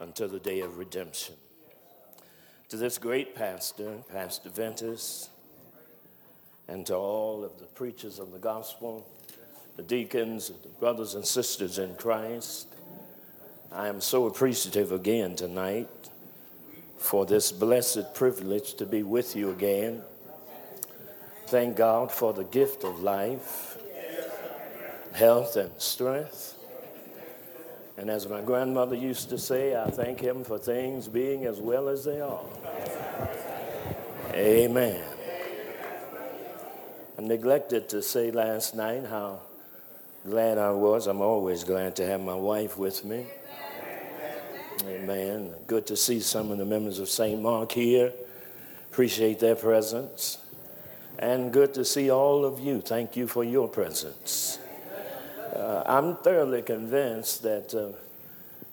until the day of redemption. To this great pastor, Pastor Ventus, and to all of the preachers of the gospel, the deacons, the brothers and sisters in Christ, I am so appreciative again tonight for this blessed privilege to be with you again. Thank God for the gift of life, health, and strength. And as my grandmother used to say, I thank Him for things being as well as they are. Amen. I neglected to say last night how glad I was. I'm always glad to have my wife with me. Amen. Good to see some of the members of St. Mark here. Appreciate their presence. And good to see all of you. Thank you for your presence. Uh, I'm thoroughly convinced that uh,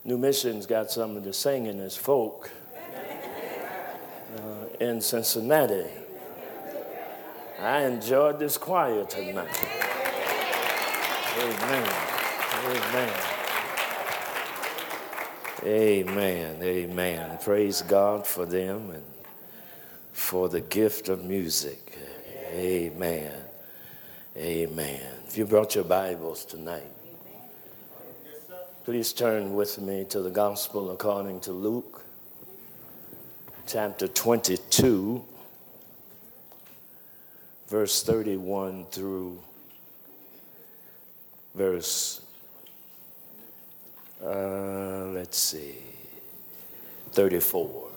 New Mission's got some of the singing as folk uh, in Cincinnati. I enjoyed this choir tonight. Amen. Amen. Amen. Amen. Praise God for them and for the gift of music. Amen. Amen. If you brought your Bibles tonight, please turn with me to the Gospel according to Luke, chapter 22, verse 31 through verse uh, let's see, 34.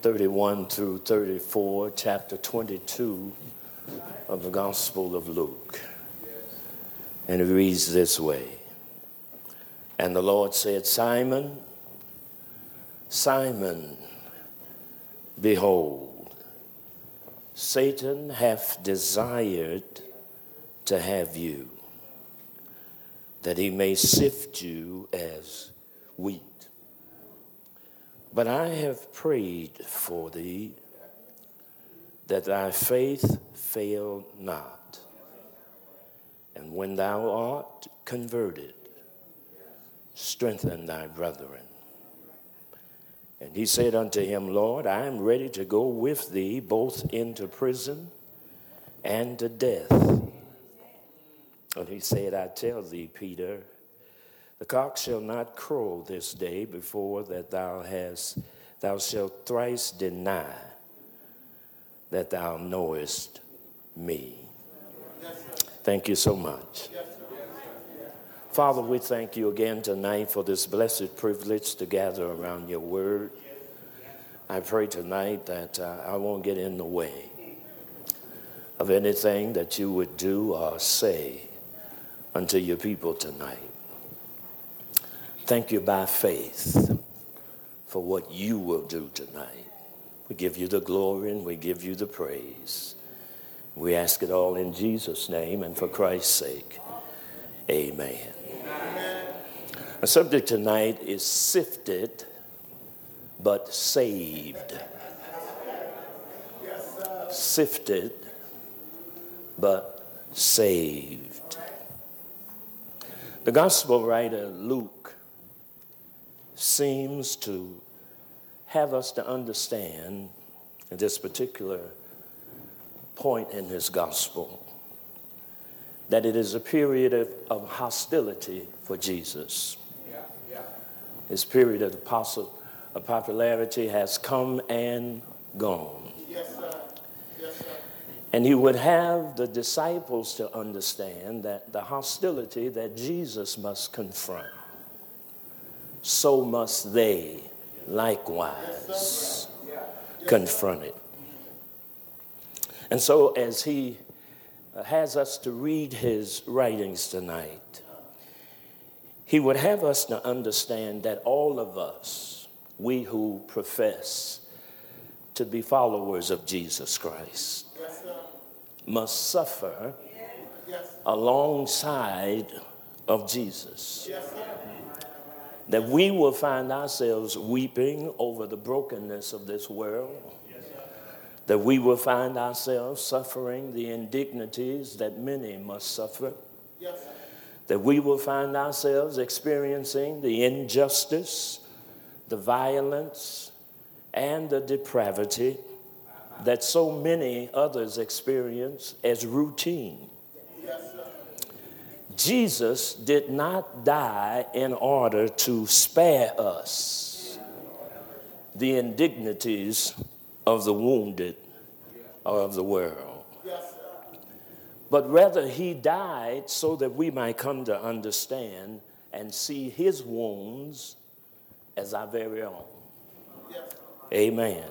31 through 34, chapter 22 of the Gospel of Luke. And it reads this way And the Lord said, Simon, Simon, behold, Satan hath desired to have you that he may sift you as wheat. But I have prayed for thee that thy faith fail not. And when thou art converted, strengthen thy brethren. And he said unto him, Lord, I am ready to go with thee both into prison and to death. And he said, I tell thee, Peter, the cock shall not crow this day before that thou hast thou shalt thrice deny that thou knowest me. Thank you so much. Father, we thank you again tonight for this blessed privilege to gather around your word. I pray tonight that uh, I won't get in the way of anything that you would do or say unto your people tonight. Thank you by faith for what you will do tonight. We give you the glory and we give you the praise. We ask it all in Jesus' name and for Christ's sake. Amen. Our subject tonight is sifted but saved. Sifted but saved. The gospel writer Luke seems to have us to understand this particular point in his gospel that it is a period of, of hostility for Jesus. Yeah, yeah. His period of, apostle, of popularity has come and gone. Yes, and he would have the disciples to understand that the hostility that Jesus must confront, so must they likewise confront it. And so, as he uh, has us to read his writings tonight, he would have us to understand that all of us, we who profess to be followers of Jesus Christ, must suffer alongside of Jesus. That we will find ourselves weeping over the brokenness of this world. That we will find ourselves suffering the indignities that many must suffer. Yes. That we will find ourselves experiencing the injustice the violence, and the depravity that so many others experience as routine. Yes, Jesus did not die in order to spare us the indignities of the wounded or of the world. But rather, he died so that we might come to understand and see his wounds as our very own. Amen.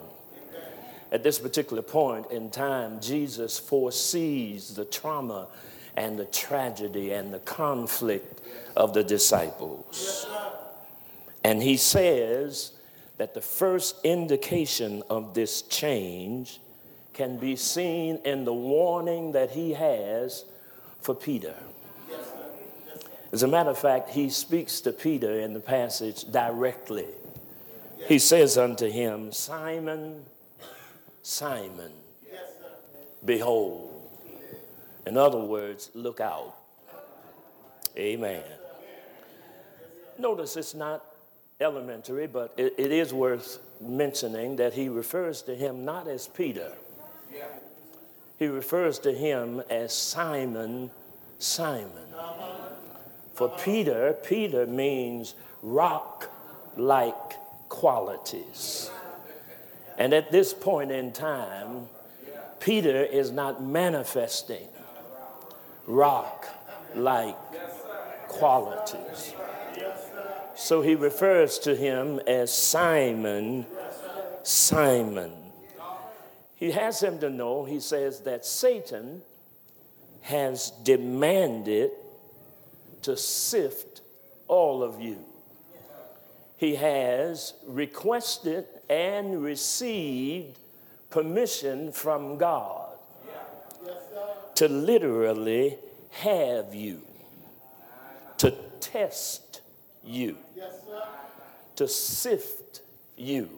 At this particular point in time, Jesus foresees the trauma and the tragedy and the conflict of the disciples. And he says that the first indication of this change can be seen in the warning that he has for Peter. As a matter of fact, he speaks to Peter in the passage directly. He says unto him, Simon, Simon, behold. In other words, look out. Amen. Notice it's not elementary, but it, it is worth mentioning that he refers to him not as Peter, he refers to him as Simon, Simon. For Peter, Peter means rock like qualities. And at this point in time, Peter is not manifesting rock like qualities. So he refers to him as Simon, Simon. He has him to know, he says, that Satan has demanded to sift all of you he has requested and received permission from God to literally have you, to test you, to sift you,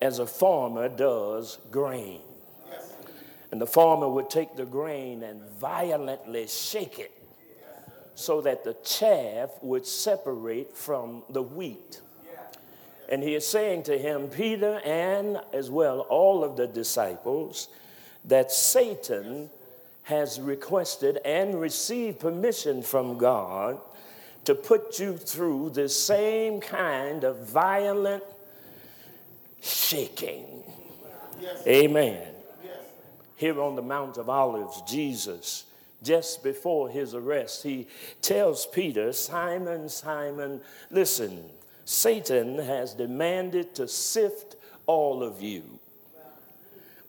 as a farmer does grain. And the farmer would take the grain and violently shake it so that the chaff would separate from the wheat. And he is saying to him, Peter, and as well all of the disciples, that Satan has requested and received permission from God to put you through the same kind of violent shaking. Yes. Amen. Yes. Here on the Mount of Olives, Jesus just before his arrest, he tells Peter, Simon, Simon, listen, Satan has demanded to sift all of you.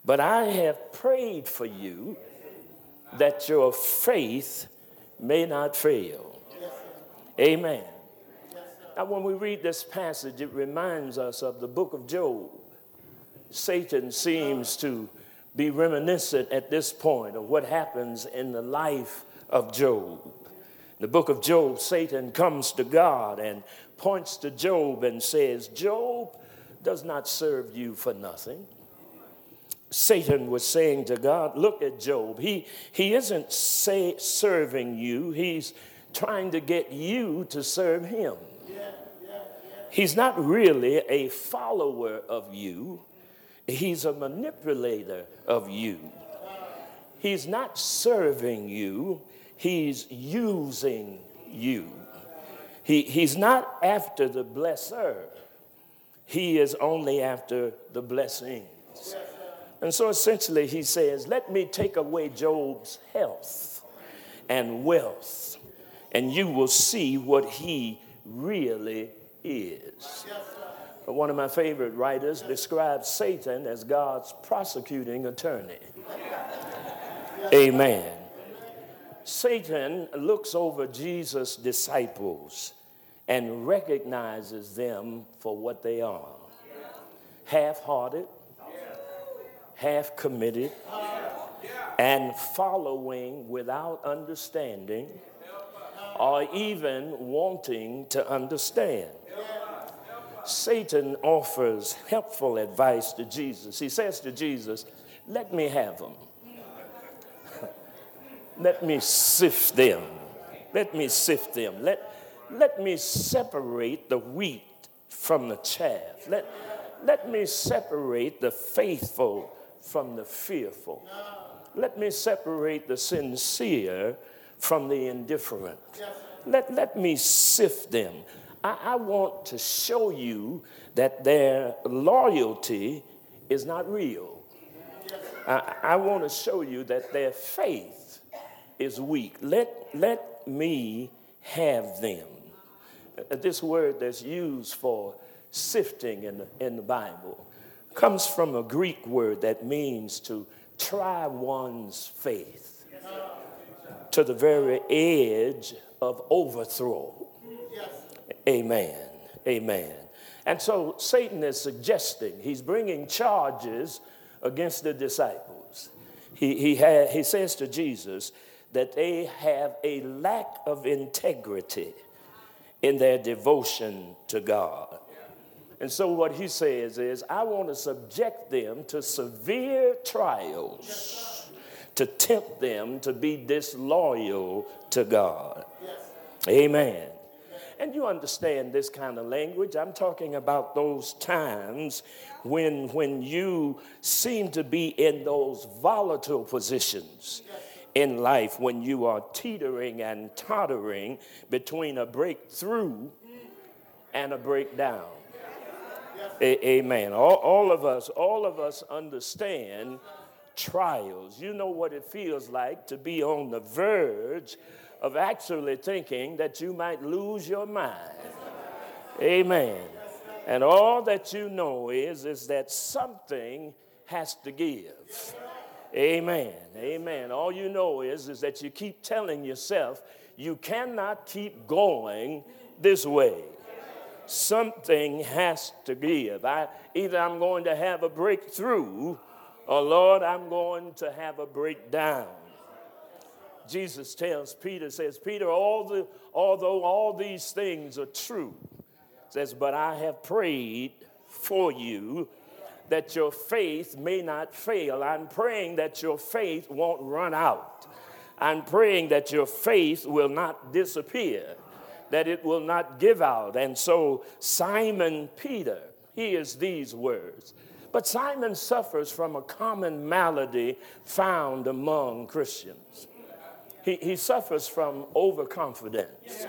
But I have prayed for you that your faith may not fail. Amen. Now, when we read this passage, it reminds us of the book of Job. Satan seems to be reminiscent at this point of what happens in the life of Job. In the book of Job, Satan comes to God and points to Job and says, Job does not serve you for nothing. Satan was saying to God, Look at Job. He, he isn't say, serving you, he's trying to get you to serve him. He's not really a follower of you, He's a manipulator of you. He's not serving you, he's using you. He, he's not after the blesser, he is only after the blessings. And so essentially, he says, Let me take away Job's health and wealth, and you will see what he really is. One of my favorite writers describes Satan as God's prosecuting attorney. Amen. Satan looks over Jesus' disciples and recognizes them for what they are half hearted, half committed, and following without understanding or even wanting to understand. Satan offers helpful advice to Jesus. He says to Jesus, Let me have them. let me sift them. Let me sift them. Let, let me separate the wheat from the chaff. Let, let me separate the faithful from the fearful. Let me separate the sincere from the indifferent. Let, let me sift them. I, I want to show you that their loyalty is not real. I, I want to show you that their faith is weak. Let, let me have them. Uh, this word that's used for sifting in the, in the Bible comes from a Greek word that means to try one's faith to the very edge of overthrow. Amen. Amen. And so Satan is suggesting, he's bringing charges against the disciples. He, he, he says to Jesus that they have a lack of integrity in their devotion to God. And so, what he says is, I want to subject them to severe trials to tempt them to be disloyal to God. Amen. And you understand this kind of language. I'm talking about those times when, when you seem to be in those volatile positions in life, when you are teetering and tottering between a breakthrough and a breakdown. A- amen. All, all of us, all of us understand trials. You know what it feels like to be on the verge of actually thinking that you might lose your mind. Amen. And all that you know is, is that something has to give. Amen. Amen. All you know is, is that you keep telling yourself you cannot keep going this way. Something has to give. I, either I'm going to have a breakthrough or Lord, I'm going to have a breakdown. Jesus tells Peter, says, Peter, all the, although all these things are true, says, but I have prayed for you that your faith may not fail. I'm praying that your faith won't run out. I'm praying that your faith will not disappear, that it will not give out. And so Simon Peter hears these words. But Simon suffers from a common malady found among Christians. He, he suffers from overconfidence.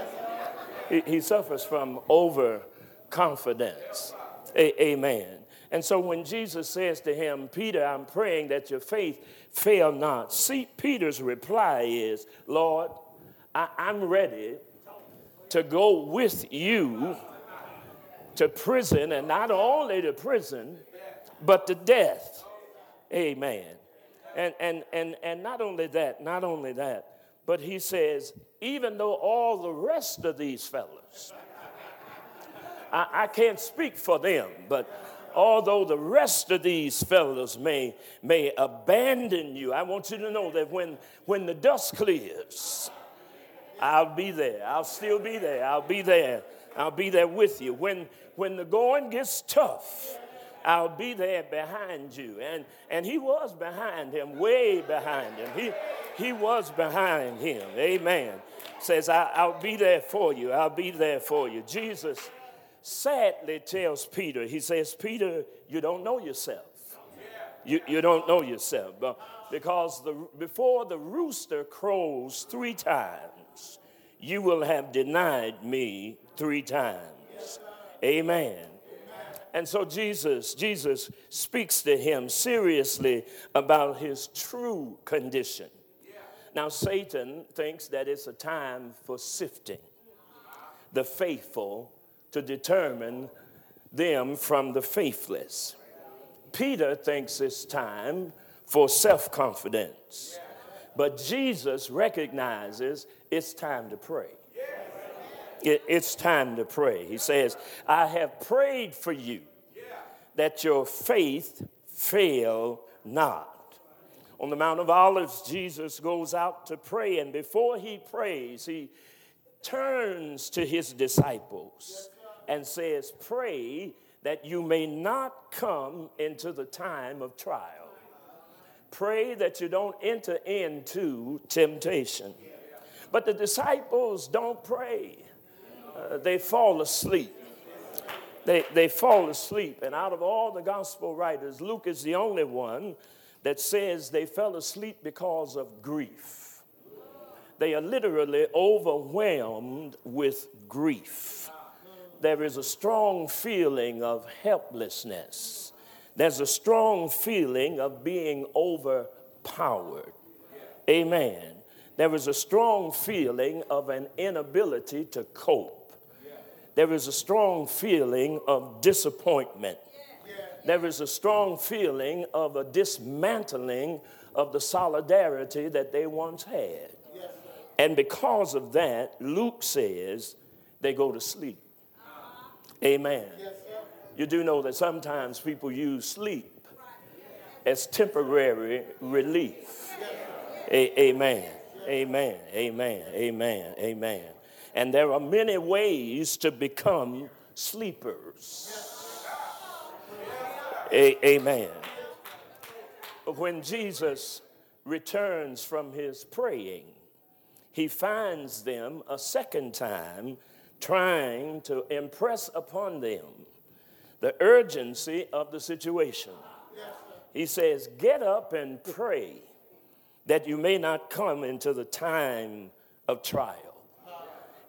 He, he suffers from overconfidence. A, amen. And so when Jesus says to him, Peter, I'm praying that your faith fail not. See, Peter's reply is, Lord, I, I'm ready to go with you to prison, and not only to prison, but to death. Amen. And, and, and, and not only that, not only that, but he says, even though all the rest of these fellows, I, I can't speak for them, but although the rest of these fellows may, may abandon you, I want you to know that when, when the dust clears, I'll be there. I'll still be there. I'll be there. I'll be there with you. When, when the going gets tough, I'll be there behind you. And, and he was behind him, way behind him. He, he was behind him. Amen. Says, I, will be there for you. I'll be there for you. Jesus sadly tells Peter, he says, Peter, you don't know yourself. You, you don't know yourself. Because the, before the rooster crows three times, you will have denied me three times. Amen. And so Jesus, Jesus speaks to him seriously about his true condition. Now, Satan thinks that it's a time for sifting the faithful to determine them from the faithless. Peter thinks it's time for self confidence. But Jesus recognizes it's time to pray. It, it's time to pray. He says, I have prayed for you that your faith fail not. On the Mount of Olives, Jesus goes out to pray, and before he prays, he turns to his disciples and says, Pray that you may not come into the time of trial. Pray that you don't enter into temptation. But the disciples don't pray uh, they fall asleep. They, they fall asleep. And out of all the gospel writers, Luke is the only one that says they fell asleep because of grief. They are literally overwhelmed with grief. There is a strong feeling of helplessness. There's a strong feeling of being overpowered. Amen. There is a strong feeling of an inability to cope there is a strong feeling of disappointment. There is a strong feeling of a dismantling of the solidarity that they once had. And because of that, Luke says they go to sleep. Amen. You do know that sometimes people use sleep as temporary relief. Amen. Amen. Amen. Amen. Amen. And there are many ways to become sleepers. A- amen. When Jesus returns from his praying, he finds them a second time trying to impress upon them the urgency of the situation. He says, Get up and pray that you may not come into the time of trial.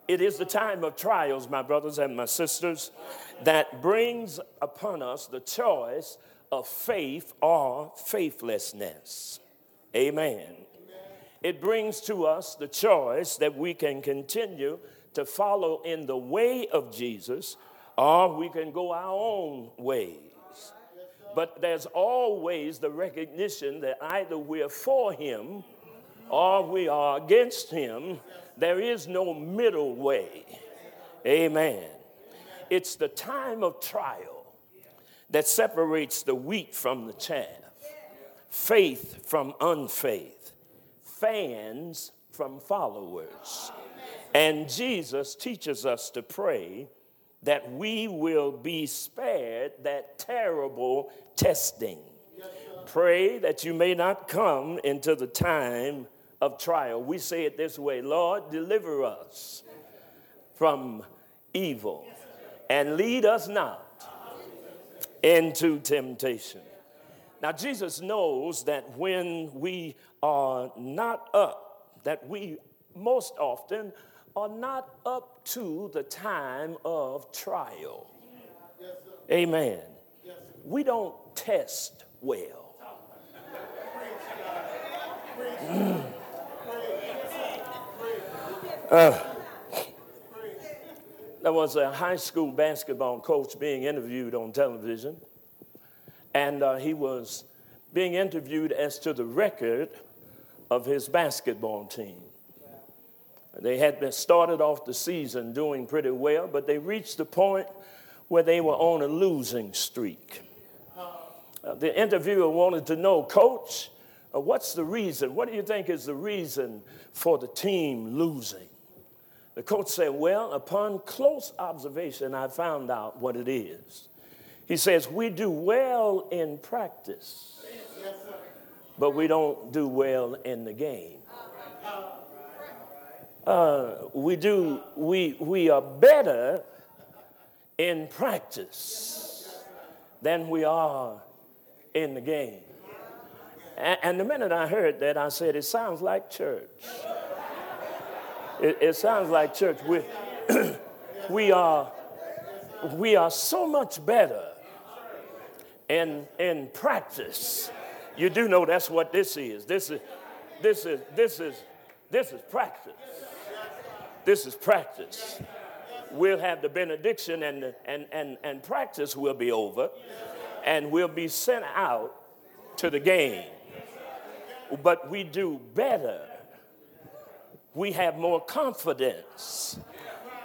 It is the time of trials, my brothers and my sisters, that brings upon us the choice of faith or faithlessness. Amen. It brings to us the choice that we can continue to follow in the way of Jesus or we can go our own ways. But there's always the recognition that either we're for him or we are against him there is no middle way. Amen. It's the time of trial that separates the wheat from the chaff, faith from unfaith, fans from followers. And Jesus teaches us to pray that we will be spared that terrible testing. Pray that you may not come into the time of trial. We say it this way Lord, deliver us from evil and lead us not into temptation. Now, Jesus knows that when we are not up, that we most often are not up to the time of trial. Amen. We don't test well. Mm. Uh, there was a high school basketball coach being interviewed on television, and uh, he was being interviewed as to the record of his basketball team. They had been started off the season doing pretty well, but they reached the point where they were on a losing streak. Uh, the interviewer wanted to know, Coach, uh, what's the reason? What do you think is the reason for the team losing? The coach said, Well, upon close observation, I found out what it is. He says, We do well in practice, but we don't do well in the game. Uh, we do we we are better in practice than we are in the game and, and the minute i heard that i said it sounds like church it, it sounds like church. We, we, are, we are so much better in, in practice. You do know that's what this is. This is, this is, this is, this is practice. This is practice. We'll have the benediction and, and, and, and practice will be over, and we'll be sent out to the game. But we do better we have more confidence.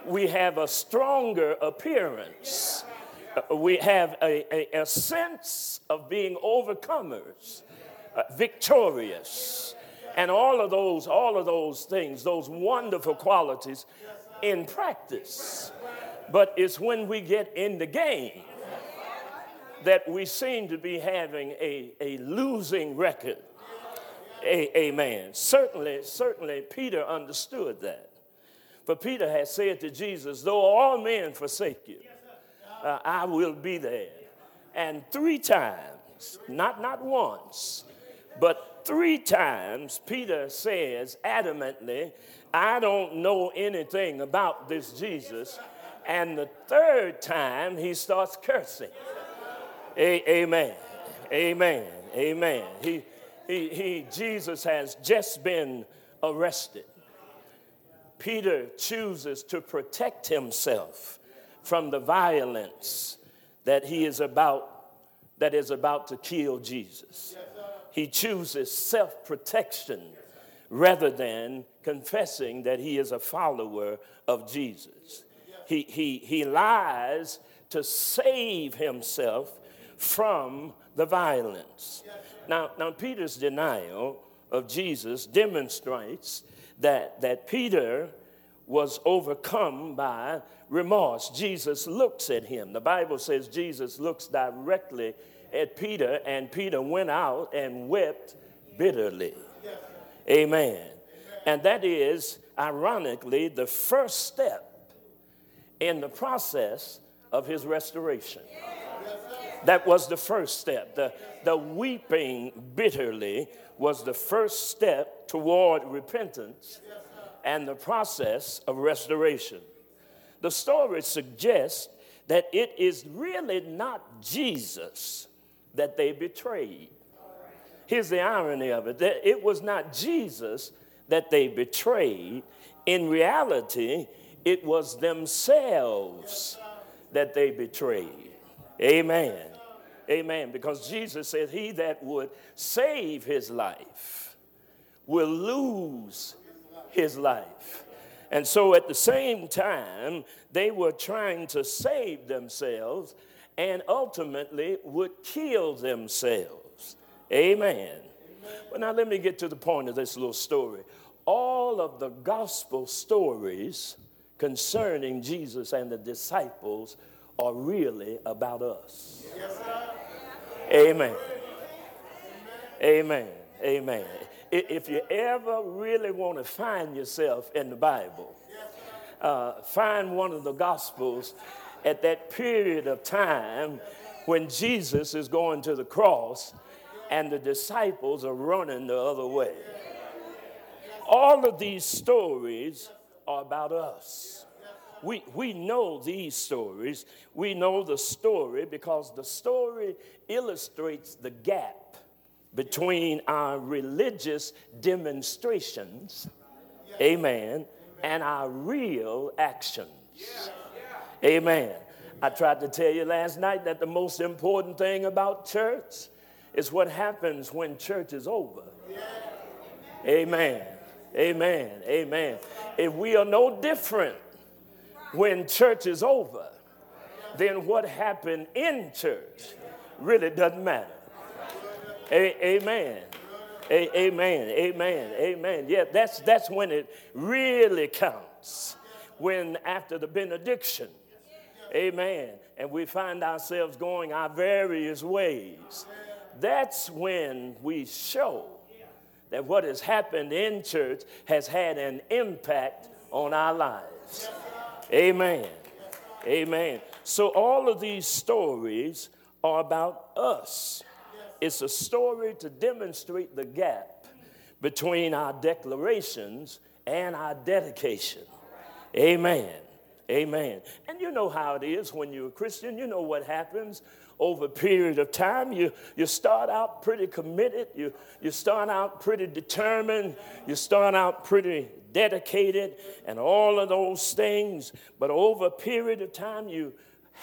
We have a stronger appearance. Uh, we have a, a, a sense of being overcomers, uh, victorious. And all of those, all of those things, those wonderful qualities in practice. But it's when we get in the game that we seem to be having a, a losing record a- amen. Certainly, certainly, Peter understood that. For Peter had said to Jesus, Though all men forsake you, Uh, I will be there. And three times, not, not once, but three times, Peter says adamantly, I don't know anything about this Jesus. And the third time, he starts cursing. A- amen. Amen. Amen. He, he, he, Jesus has just been arrested. Peter chooses to protect himself from the violence that he is about that is about to kill Jesus. He chooses self-protection rather than confessing that he is a follower of Jesus. He, he, he lies to save himself from the violence. Now, now Peter's denial of Jesus demonstrates that, that Peter was overcome by remorse. Jesus looks at him. The Bible says Jesus looks directly at Peter, and Peter went out and wept bitterly. Amen. And that is, ironically, the first step in the process of his restoration. That was the first step. The, the weeping bitterly was the first step toward repentance and the process of restoration. The story suggests that it is really not Jesus that they betrayed. Here's the irony of it that it was not Jesus that they betrayed. In reality, it was themselves that they betrayed. Amen. Amen. Because Jesus said, He that would save his life will lose his life. And so at the same time, they were trying to save themselves and ultimately would kill themselves. Amen. Well, now let me get to the point of this little story. All of the gospel stories concerning Jesus and the disciples are really about us. Yes, Amen. Amen. Amen. If you ever really want to find yourself in the Bible, uh, find one of the Gospels at that period of time when Jesus is going to the cross and the disciples are running the other way. All of these stories are about us. We, we know these stories. We know the story because the story illustrates the gap between our religious demonstrations, amen, and our real actions. Amen. I tried to tell you last night that the most important thing about church is what happens when church is over. Amen. Amen. Amen. If we are no different when church is over, then what happened in church really doesn't matter. A- amen. A- amen. Amen. Amen. Yeah, that's that's when it really counts. When after the benediction, amen, and we find ourselves going our various ways. That's when we show that what has happened in church has had an impact on our lives. Amen. Amen. So all of these stories are about us. It's a story to demonstrate the gap between our declarations and our dedication. Amen. Amen. And you know how it is when you're a Christian. You know what happens over a period of time. You, you start out pretty committed. You, you start out pretty determined. You start out pretty dedicated and all of those things. But over a period of time, you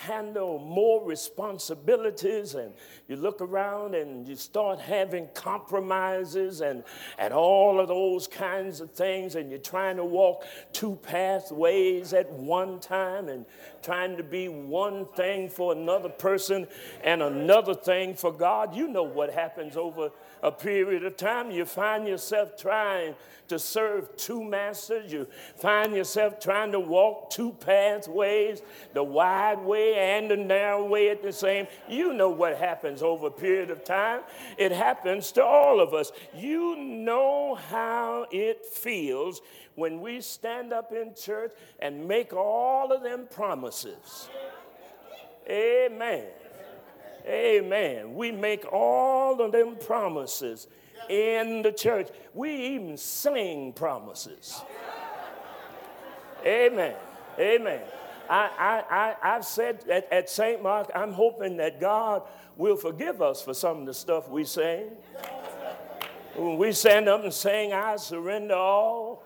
handle more responsibilities and you look around and you start having compromises and, and all of those kinds of things and you're trying to walk two pathways at one time and trying to be one thing for another person and another thing for God. You know what happens over a period of time. You find yourself trying to serve two masters. You find yourself trying to walk two pathways, the wide way and the narrow way at the same. You know what happens over a period of time. It happens to all of us. You know how it feels when we stand up in church and make all of them promises. Amen. Amen. We make all of them promises in the church. We even sing promises. Amen. Amen. I, I, I, have said at, at St. Mark, I'm hoping that God will forgive us for some of the stuff we sing. When we stand up and sing, I surrender all,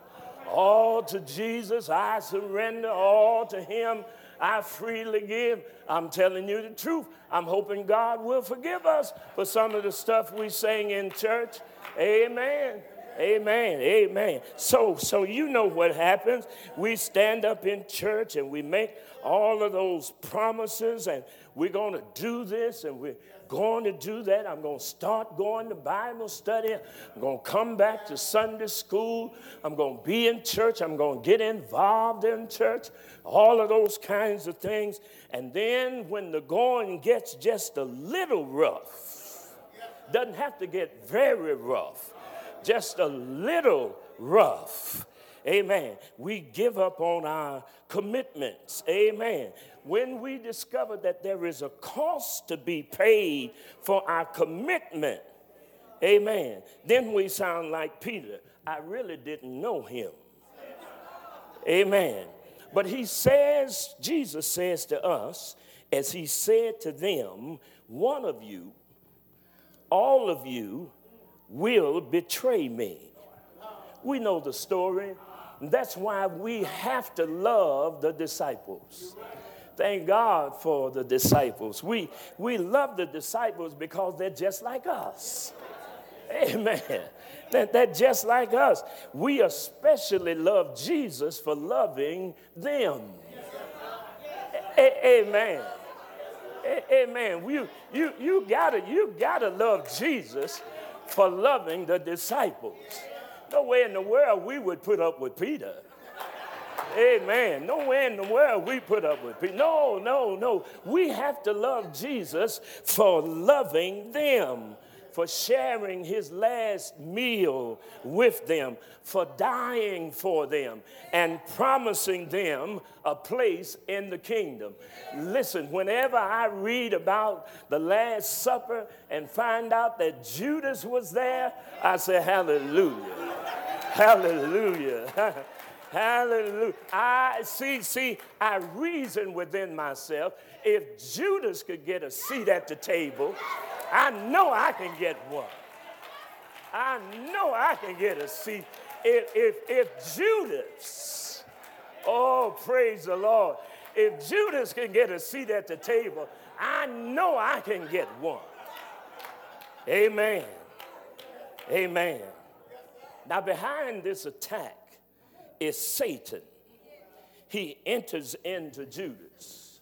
all to Jesus, I surrender all to Him. I freely give. I'm telling you the truth. I'm hoping God will forgive us for some of the stuff we sang in church. Amen. Amen. Amen. So, so you know what happens. We stand up in church and we make all of those promises and we're going to do this and we're going to do that. I'm going to start going to Bible study. I'm going to come back to Sunday school. I'm going to be in church. I'm going to get involved in church. All of those kinds of things. And then when the going gets just a little rough, doesn't have to get very rough, just a little rough. Amen. We give up on our commitments. Amen when we discover that there is a cost to be paid for our commitment, amen, then we sound like Peter. I really didn't know him. Amen. But he says, Jesus says to us, as he said to them, one of you, all of you, will betray me. We know the story. That's why we have to love the disciples. Thank God for the disciples. We, we love the disciples because they're just like us. Amen. They're, they're just like us. We especially love Jesus for loving them. A- amen. A- amen. You, you, you, gotta, you gotta love Jesus for loving the disciples. No way in the world we would put up with Peter. Amen. Nowhere in the world we put up with people. No, no, no. We have to love Jesus for loving them, for sharing his last meal with them, for dying for them, and promising them a place in the kingdom. Listen, whenever I read about the Last Supper and find out that Judas was there, I say, Hallelujah. Hallelujah. Hallelujah. I see, see, I reason within myself. If Judas could get a seat at the table, I know I can get one. I know I can get a seat. If, if, if Judas, oh, praise the Lord, if Judas can get a seat at the table, I know I can get one. Amen. Amen. Now, behind this attack is Satan. He enters into Judas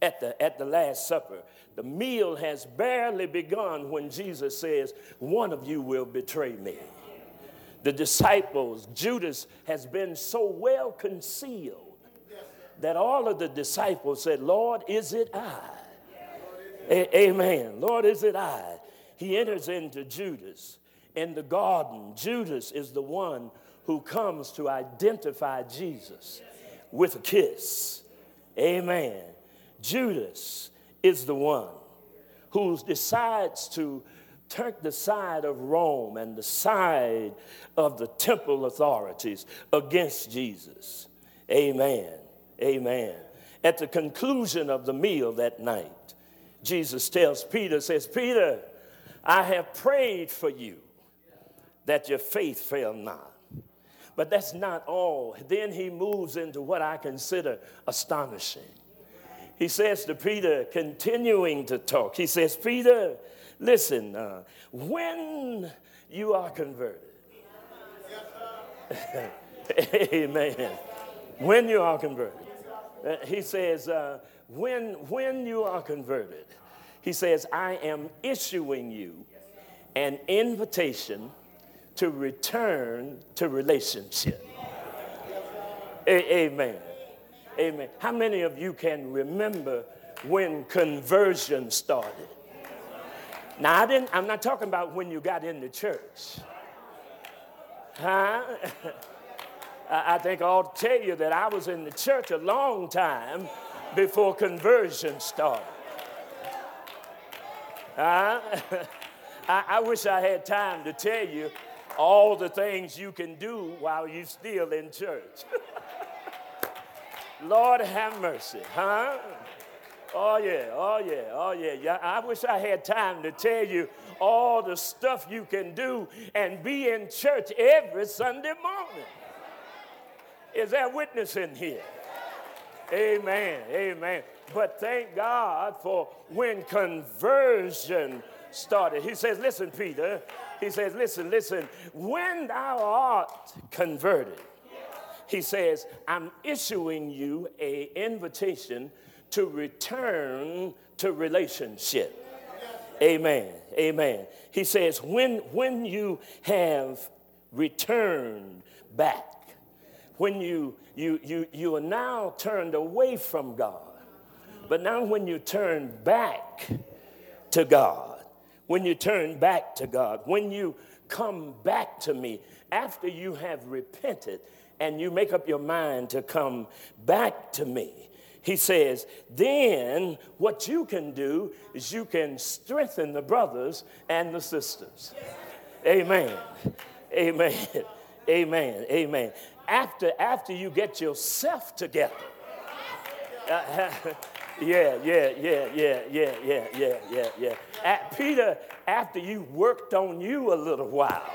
at the, at the Last Supper. The meal has barely begun when Jesus says, One of you will betray me. The disciples, Judas has been so well concealed that all of the disciples said, Lord, is it I? A- amen. Lord, is it I? He enters into Judas. In the garden, Judas is the one who comes to identify Jesus with a kiss. Amen. Judas is the one who decides to take the side of Rome and the side of the temple authorities against Jesus. Amen. Amen. At the conclusion of the meal that night, Jesus tells Peter, says, Peter, I have prayed for you that your faith fail not. But that's not all. Then he moves into what I consider astonishing. He says to Peter, continuing to talk, he says, Peter, listen, uh, when you are converted, amen. When you are converted, uh, he says, uh, when, when you are converted, he says, I am issuing you an invitation to return to relationship. Amen. Amen. How many of you can remember when conversion started? Now, I didn't, I'm not talking about when you got in the church. Huh? I think I'll tell you that I was in the church a long time before conversion started. Uh, I, I wish I had time to tell you all the things you can do while you're still in church. Lord have mercy, huh? Oh, yeah, oh, yeah, oh, yeah. yeah. I wish I had time to tell you all the stuff you can do and be in church every Sunday morning. Is there witness in here? Amen, amen. But thank God for when conversion started. He says, Listen, Peter, he says, Listen, listen, when thou art converted, he says, I'm issuing you a invitation to return to relationship. Amen. Amen. He says, when, when you have returned back, when you, you, you, you are now turned away from God, but now when you turn back to God, when you turn back to God, when you come back to me after you have repented and you make up your mind to come back to me, he says, then what you can do is you can strengthen the brothers and the sisters. Amen. Amen. Amen. Amen. After, after you get yourself together. Uh, yeah, yeah, yeah, yeah, yeah, yeah, yeah, yeah, yeah. At Peter, after you worked on you a little while,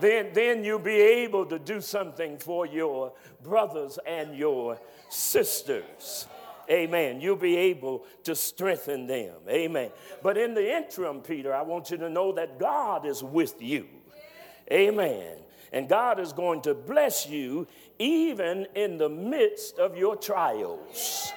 then, then you'll be able to do something for your brothers and your sisters. Amen. You'll be able to strengthen them. Amen. But in the interim, Peter, I want you to know that God is with you. Amen. And God is going to bless you even in the midst of your trials.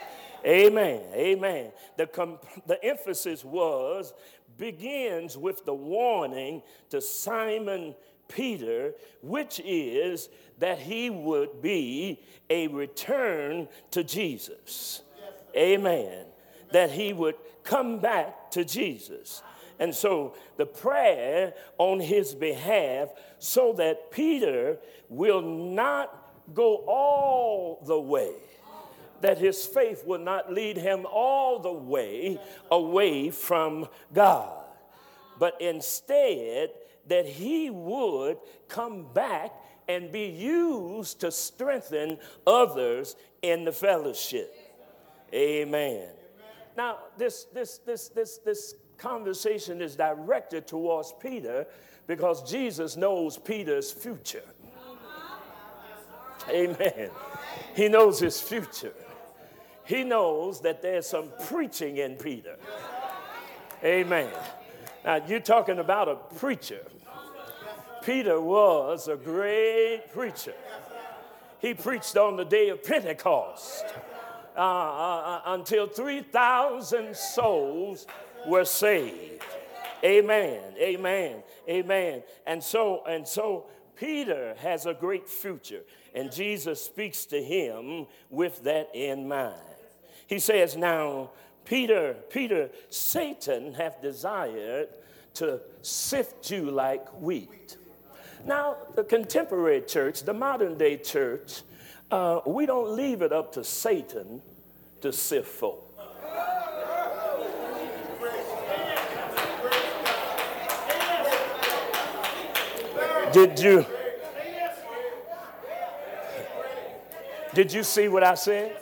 Amen. Amen. The, comp- the emphasis was begins with the warning to Simon Peter, which is that he would be a return to Jesus. Amen. That he would come back to Jesus. And so the prayer on his behalf, so that Peter will not go all the way, that his faith will not lead him all the way away from God, but instead that he would come back and be used to strengthen others in the fellowship. Amen. Now, this, this, this, this, this conversation is directed towards Peter because Jesus knows Peter's future. Amen. He knows his future. He knows that there's some preaching in Peter. Amen. Now, you're talking about a preacher. Peter was a great preacher. He preached on the day of Pentecost uh, uh, uh until 3,000 souls were saved. Amen. Amen. Amen. And so, and so Peter has a great future, and Jesus speaks to him with that in mind. He says, Now, Peter, Peter, Satan hath desired to sift you like wheat. Now, the contemporary church, the modern day church, uh, we don't leave it up to Satan to sift folk. Did you? Did you see what I said?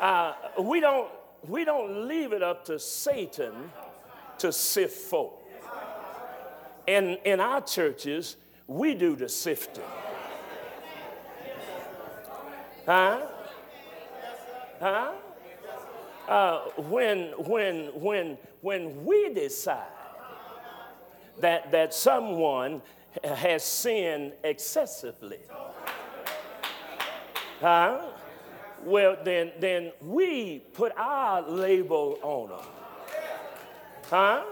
Uh, we don't we don't leave it up to Satan to sift folk. In in our churches, we do the sifting. Huh? Huh? Uh, when, when, when, when we decide that, that someone has sinned excessively, huh? Well, then, then we put our label on them. Huh?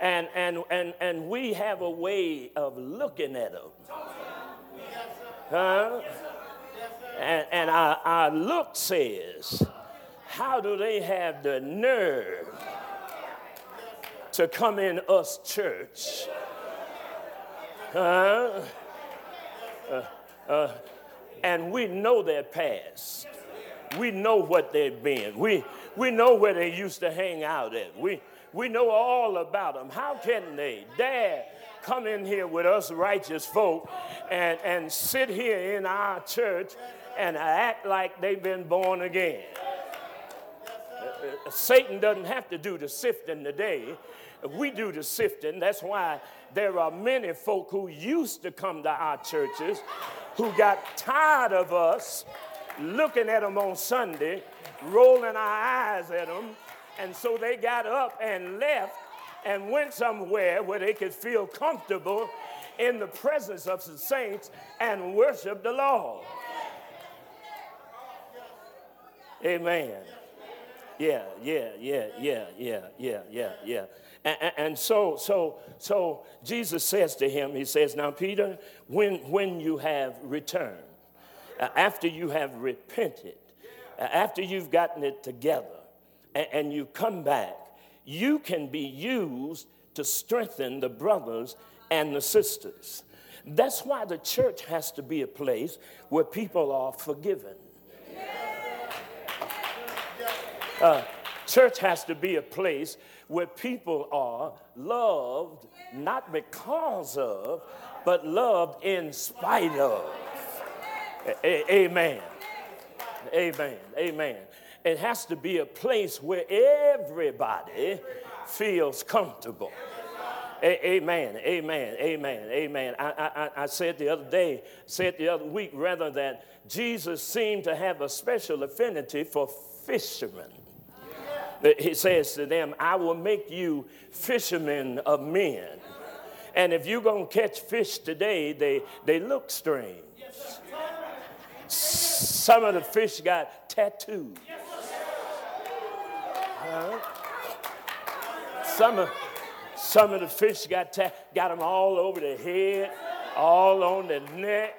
and, and, and, and we have a way of looking at them. Huh? And, and our, our look says, how do they have the nerve to come in us church? Huh? Uh, uh, and we know their past. We know what they've been. We, We know where they used to hang out at. We, we know all about them. How can they dare come in here with us righteous folk and, and sit here in our church and act like they've been born again? Uh, uh, Satan doesn't have to do the sifting today. We do the sifting. That's why there are many folk who used to come to our churches who got tired of us looking at them on Sunday, rolling our eyes at them, and so they got up and left and went somewhere where they could feel comfortable in the presence of the saints and worship the Lord. Amen. Yeah, yeah, yeah, yeah, yeah, yeah, yeah, yeah. And, so, so, so Jesus says to him, He says, Now, Peter, when, when you have returned, uh, after you have repented, uh, after you've gotten it together, and, and you come back, you can be used to strengthen the brothers and the sisters. That's why the church has to be a place where people are forgiven. Uh, church has to be a place where people are loved not because of, but loved in spite of. A- amen. Amen. Amen. It has to be a place where everybody feels comfortable. A- amen, amen, amen, amen. I, I, I said the other day, said the other week, rather, that Jesus seemed to have a special affinity for fishermen. He says to them, I will make you fishermen of men. And if you're going to catch fish today, they, they look strange. Some of the fish got tattoos. Uh, some, of, some of the fish got, ta- got them all over their head, all on their neck,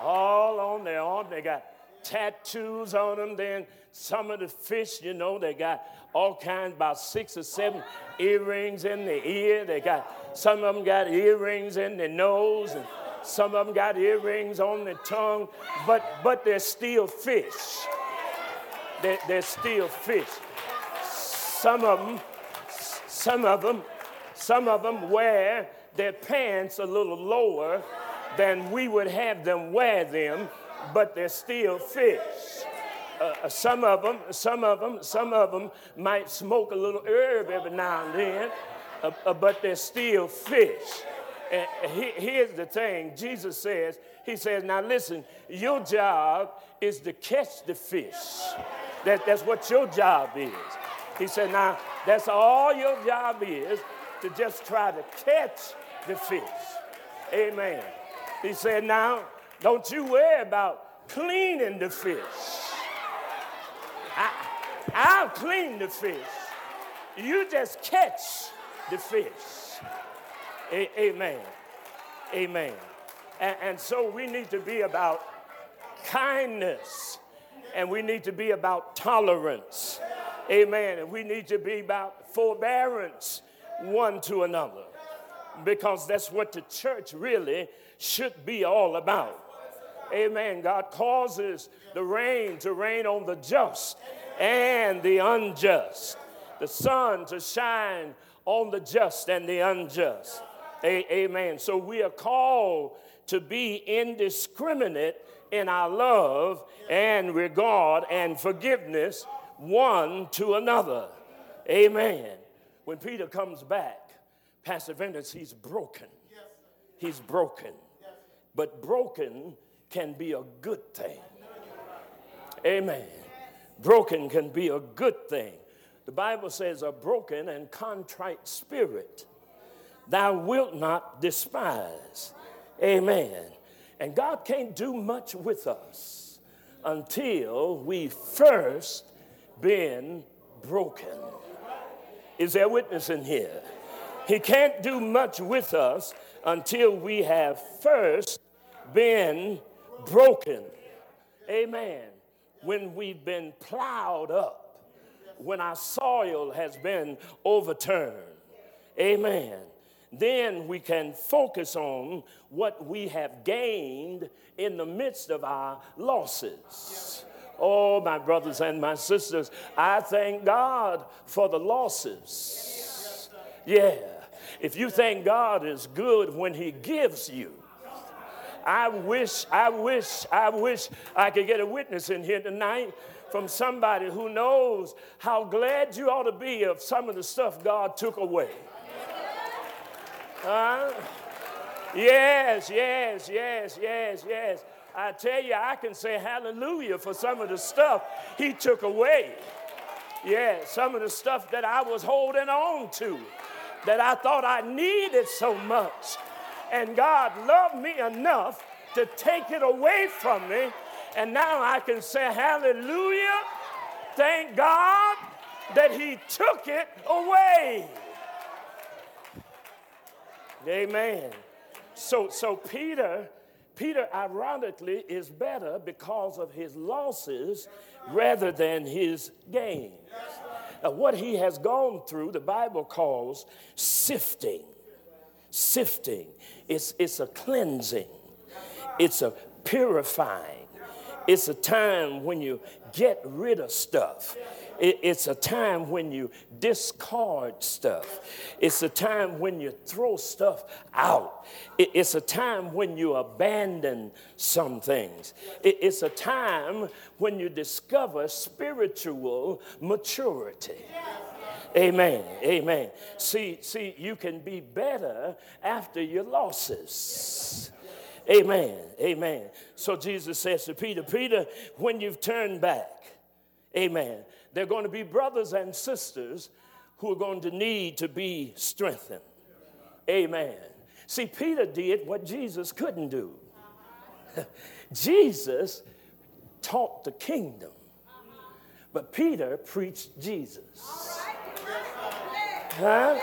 all on their arm. They got tattoos on them. Then some of the fish, you know, they got all kinds, about six or seven earrings in the ear. They got, some of them got earrings in their nose, and some of them got earrings on their tongue, but, but they're still fish. They're, they're still fish. Some of them, some of them, some of them wear their pants a little lower than we would have them wear them, but they're still fish. Uh, uh, some of them, some of them, some of them might smoke a little herb every now and then, uh, uh, but they're still fish. And he, here's the thing Jesus says, He says, now listen, your job is to catch the fish. That, that's what your job is. He said, now that's all your job is to just try to catch the fish. Amen. He said, now don't you worry about cleaning the fish. I, I'll clean the fish. You just catch the fish. A- amen. Amen. And, and so we need to be about kindness and we need to be about tolerance. Amen. And we need to be about forbearance one to another because that's what the church really should be all about. Amen. God causes the rain to rain on the just and the unjust, the sun to shine on the just and the unjust. Amen. So we are called to be indiscriminate in our love and regard and forgiveness one to another. Amen. When Peter comes back, Pastor Venus, he's broken. He's broken. But broken can be a good thing. Amen. Broken can be a good thing. The Bible says, a broken and contrite spirit thou wilt not despise. Amen. And God can't do much with us until we first been broken. Is there a witness in here? He can't do much with us until we have first been broken. Amen. When we've been plowed up, when our soil has been overturned. Amen. Then we can focus on what we have gained in the midst of our losses. Oh, my brothers and my sisters, I thank God for the losses. Yeah. If you think God is good when He gives you, I wish, I wish, I wish I could get a witness in here tonight from somebody who knows how glad you ought to be of some of the stuff God took away. Huh? Yes, yes, yes, yes, yes. I tell you, I can say hallelujah for some of the stuff he took away. Yeah, some of the stuff that I was holding on to that I thought I needed so much. And God loved me enough to take it away from me. And now I can say hallelujah. Thank God that he took it away. Amen. So, so Peter Peter, ironically, is better because of his losses rather than his gains. What he has gone through, the Bible calls sifting. Sifting. It's, it's a cleansing, it's a purifying. It's a time when you get rid of stuff. It's a time when you discard stuff. It's a time when you throw stuff out. It's a time when you abandon some things. It's a time when you discover spiritual maturity. Amen. Amen. See, see, you can be better after your losses. Amen. Amen. So Jesus says to Peter, Peter, when you've turned back, amen, there are going to be brothers and sisters who are going to need to be strengthened. Amen. See, Peter did what Jesus couldn't do. Jesus taught the kingdom, but Peter preached Jesus. Huh?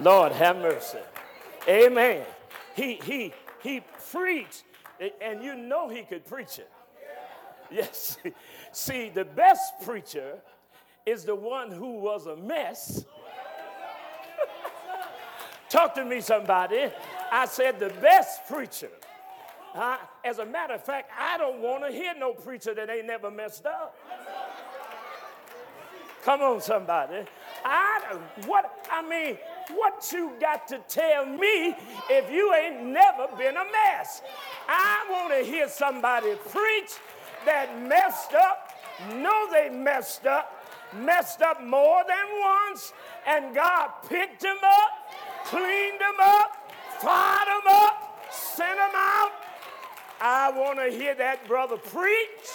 Lord, have mercy. Amen. He, he, he preached, and you know he could preach it. Yes. See, the best preacher is the one who was a mess. Talk to me, somebody. I said the best preacher. Uh, as a matter of fact, I don't want to hear no preacher that ain't never messed up. Come on, somebody. I what I mean, what you got to tell me if you ain't never been a mess? I want to hear somebody preach that messed up, know they messed up, messed up more than once, and God picked them up, cleaned them up, fired them up, sent them out. I want to hear that brother preach.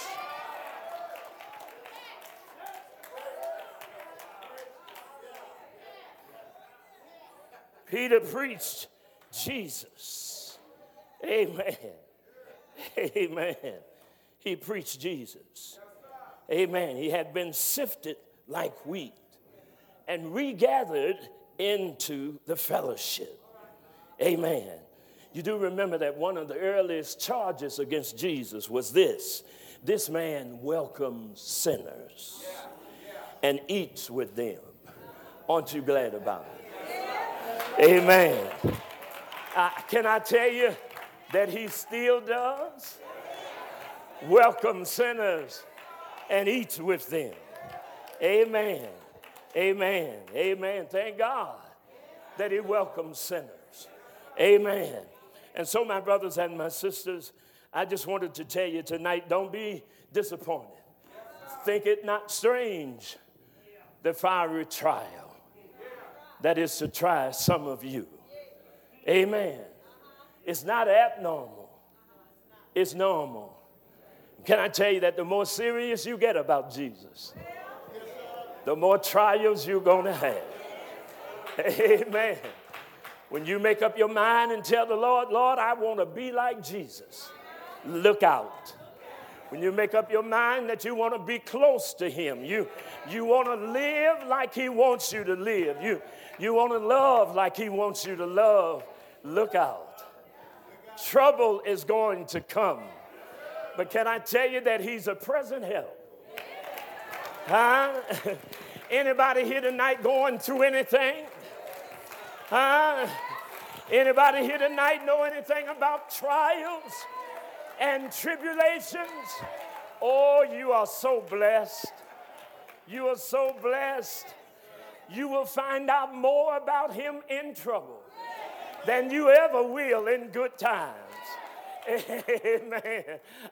Peter preached Jesus. Amen. Amen. He preached Jesus. Amen. He had been sifted like wheat and regathered into the fellowship. Amen. You do remember that one of the earliest charges against Jesus was this this man welcomes sinners and eats with them. Aren't you glad about it? Amen. Uh, can I tell you that he still does? welcome sinners and eats with them. Amen. Amen. Amen. Thank God that He welcomes sinners. Amen. And so, my brothers and my sisters, I just wanted to tell you tonight don't be disappointed. Think it not strange the fiery trial that is to try some of you. Amen. It's not abnormal, it's normal. Can I tell you that the more serious you get about Jesus, the more trials you're going to have. Amen. When you make up your mind and tell the Lord, Lord, I want to be like Jesus, look out. When you make up your mind that you want to be close to Him, you, you want to live like He wants you to live, you, you want to love like He wants you to love, look out. Trouble is going to come. But can I tell you that he's a present help? Huh? Anybody here tonight going through anything? Huh? Anybody here tonight know anything about trials and tribulations? Oh, you are so blessed. You are so blessed. You will find out more about him in trouble than you ever will in good times. Amen.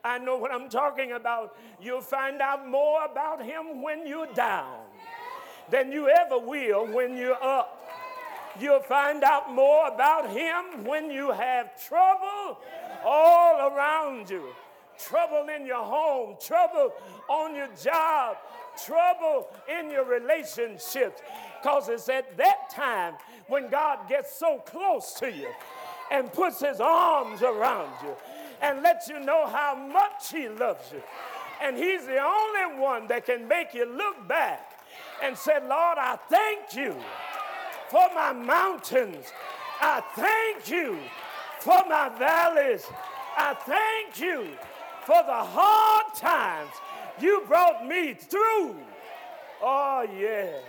I know what I'm talking about. You'll find out more about him when you're down than you ever will when you're up. You'll find out more about him when you have trouble all around you trouble in your home, trouble on your job, trouble in your relationships. Because it's at that time when God gets so close to you and puts his arms around you and lets you know how much he loves you. And he's the only one that can make you look back and say, Lord, I thank you for my mountains. I thank you for my valleys. I thank you for the hard times you brought me through. Oh, yeah.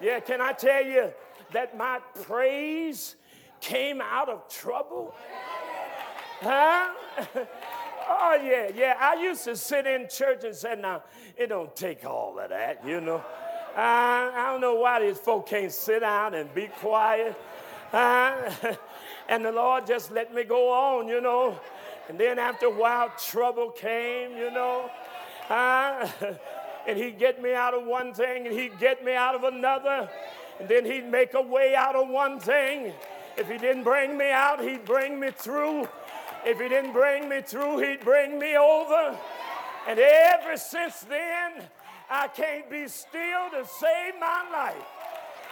Yeah, can I tell you that my praise came out of trouble? Huh? oh, yeah, yeah. I used to sit in church and say, now, it don't take all of that, you know. I, I don't know why these folk can't sit down and be quiet. Uh, and the Lord just let me go on, you know. And then after a while, trouble came, you know. Uh, and he'd get me out of one thing and he'd get me out of another. And then he'd make a way out of one thing. If he didn't bring me out, he'd bring me through. If he didn't bring me through, he'd bring me over. And ever since then, I can't be still to save my life.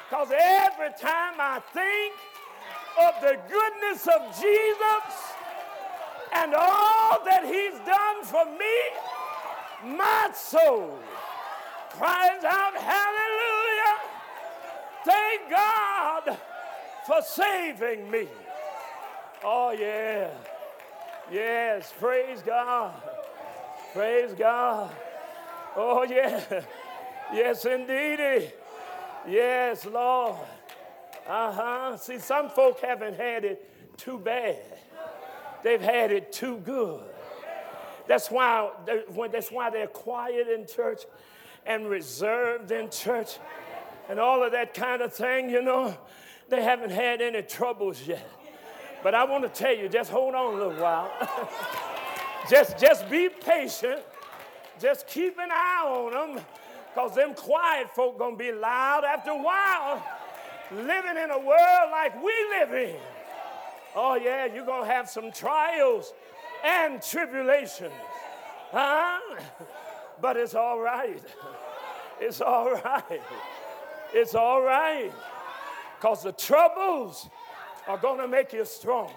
Because every time I think of the goodness of Jesus and all that he's done for me, my soul cries out, Hallelujah! Thank God for saving me. Oh, yeah. Yes, praise God. Praise God. Oh, yeah. Yes, indeed. Yes, Lord. Uh huh. See, some folk haven't had it too bad, they've had it too good. That's why, that's why they're quiet in church and reserved in church and all of that kind of thing, you know. They haven't had any troubles yet. But I want to tell you, just hold on a little while. just, just be patient. Just keep an eye on them, because them quiet folk gonna be loud after a while. Living in a world like we live in. Oh yeah, you're gonna have some trials and tribulations. Huh? But it's all right. It's all right. It's all right. Because the troubles are going to make you stronger.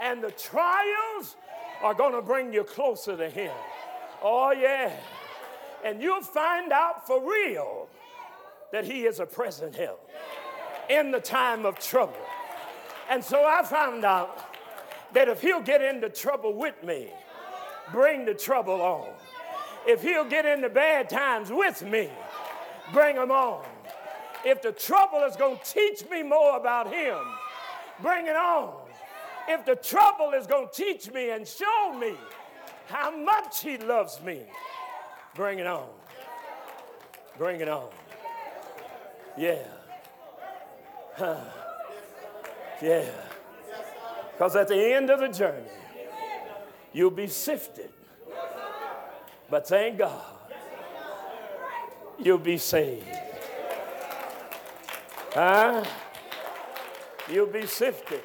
And the trials are going to bring you closer to Him. Oh, yeah. And you'll find out for real that He is a present help in the time of trouble. And so I found out that if He'll get into trouble with me, bring the trouble on. If He'll get into bad times with me, bring them on. If the trouble is going to teach me more about Him, bring it on. If the trouble is going to teach me and show me how much He loves me, bring it on. Bring it on. Yeah. Huh. Yeah. Because at the end of the journey, you'll be sifted. But thank God, you'll be saved. Huh? You'll be sifted,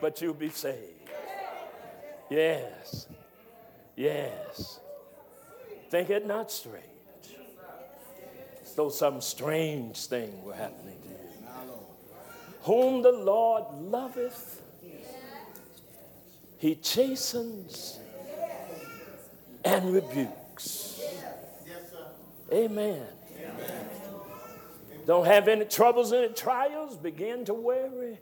but you'll be saved. Yes. Yes. Think it not strange. As though some strange thing were happening to you. Whom the Lord loveth, he chastens and rebukes. Amen. Don't have any troubles, any trials, begin to worry.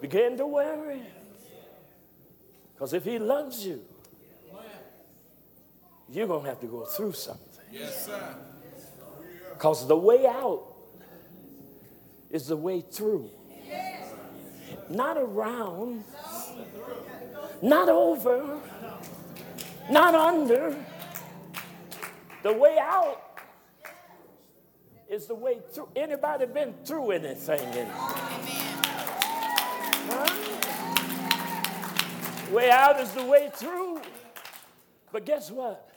Begin to worry. Because if he loves you, you're going to have to go through something. Yes, sir. Because the way out is the way through. Not around, Not over, not under. The way out is the way through. Anybody been through anything? In huh? Way out is the way through. But guess what?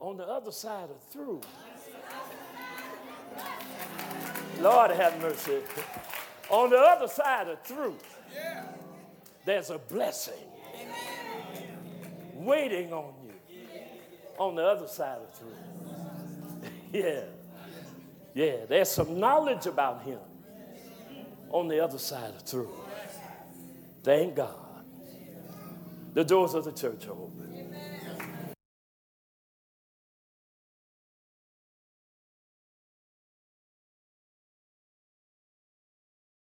On the other side of through, Lord have mercy. On the other side of through, there's a blessing waiting on you on the other side of through. yeah. Yeah, there's some knowledge about him on the other side of through. Thank God. The doors of the church are open.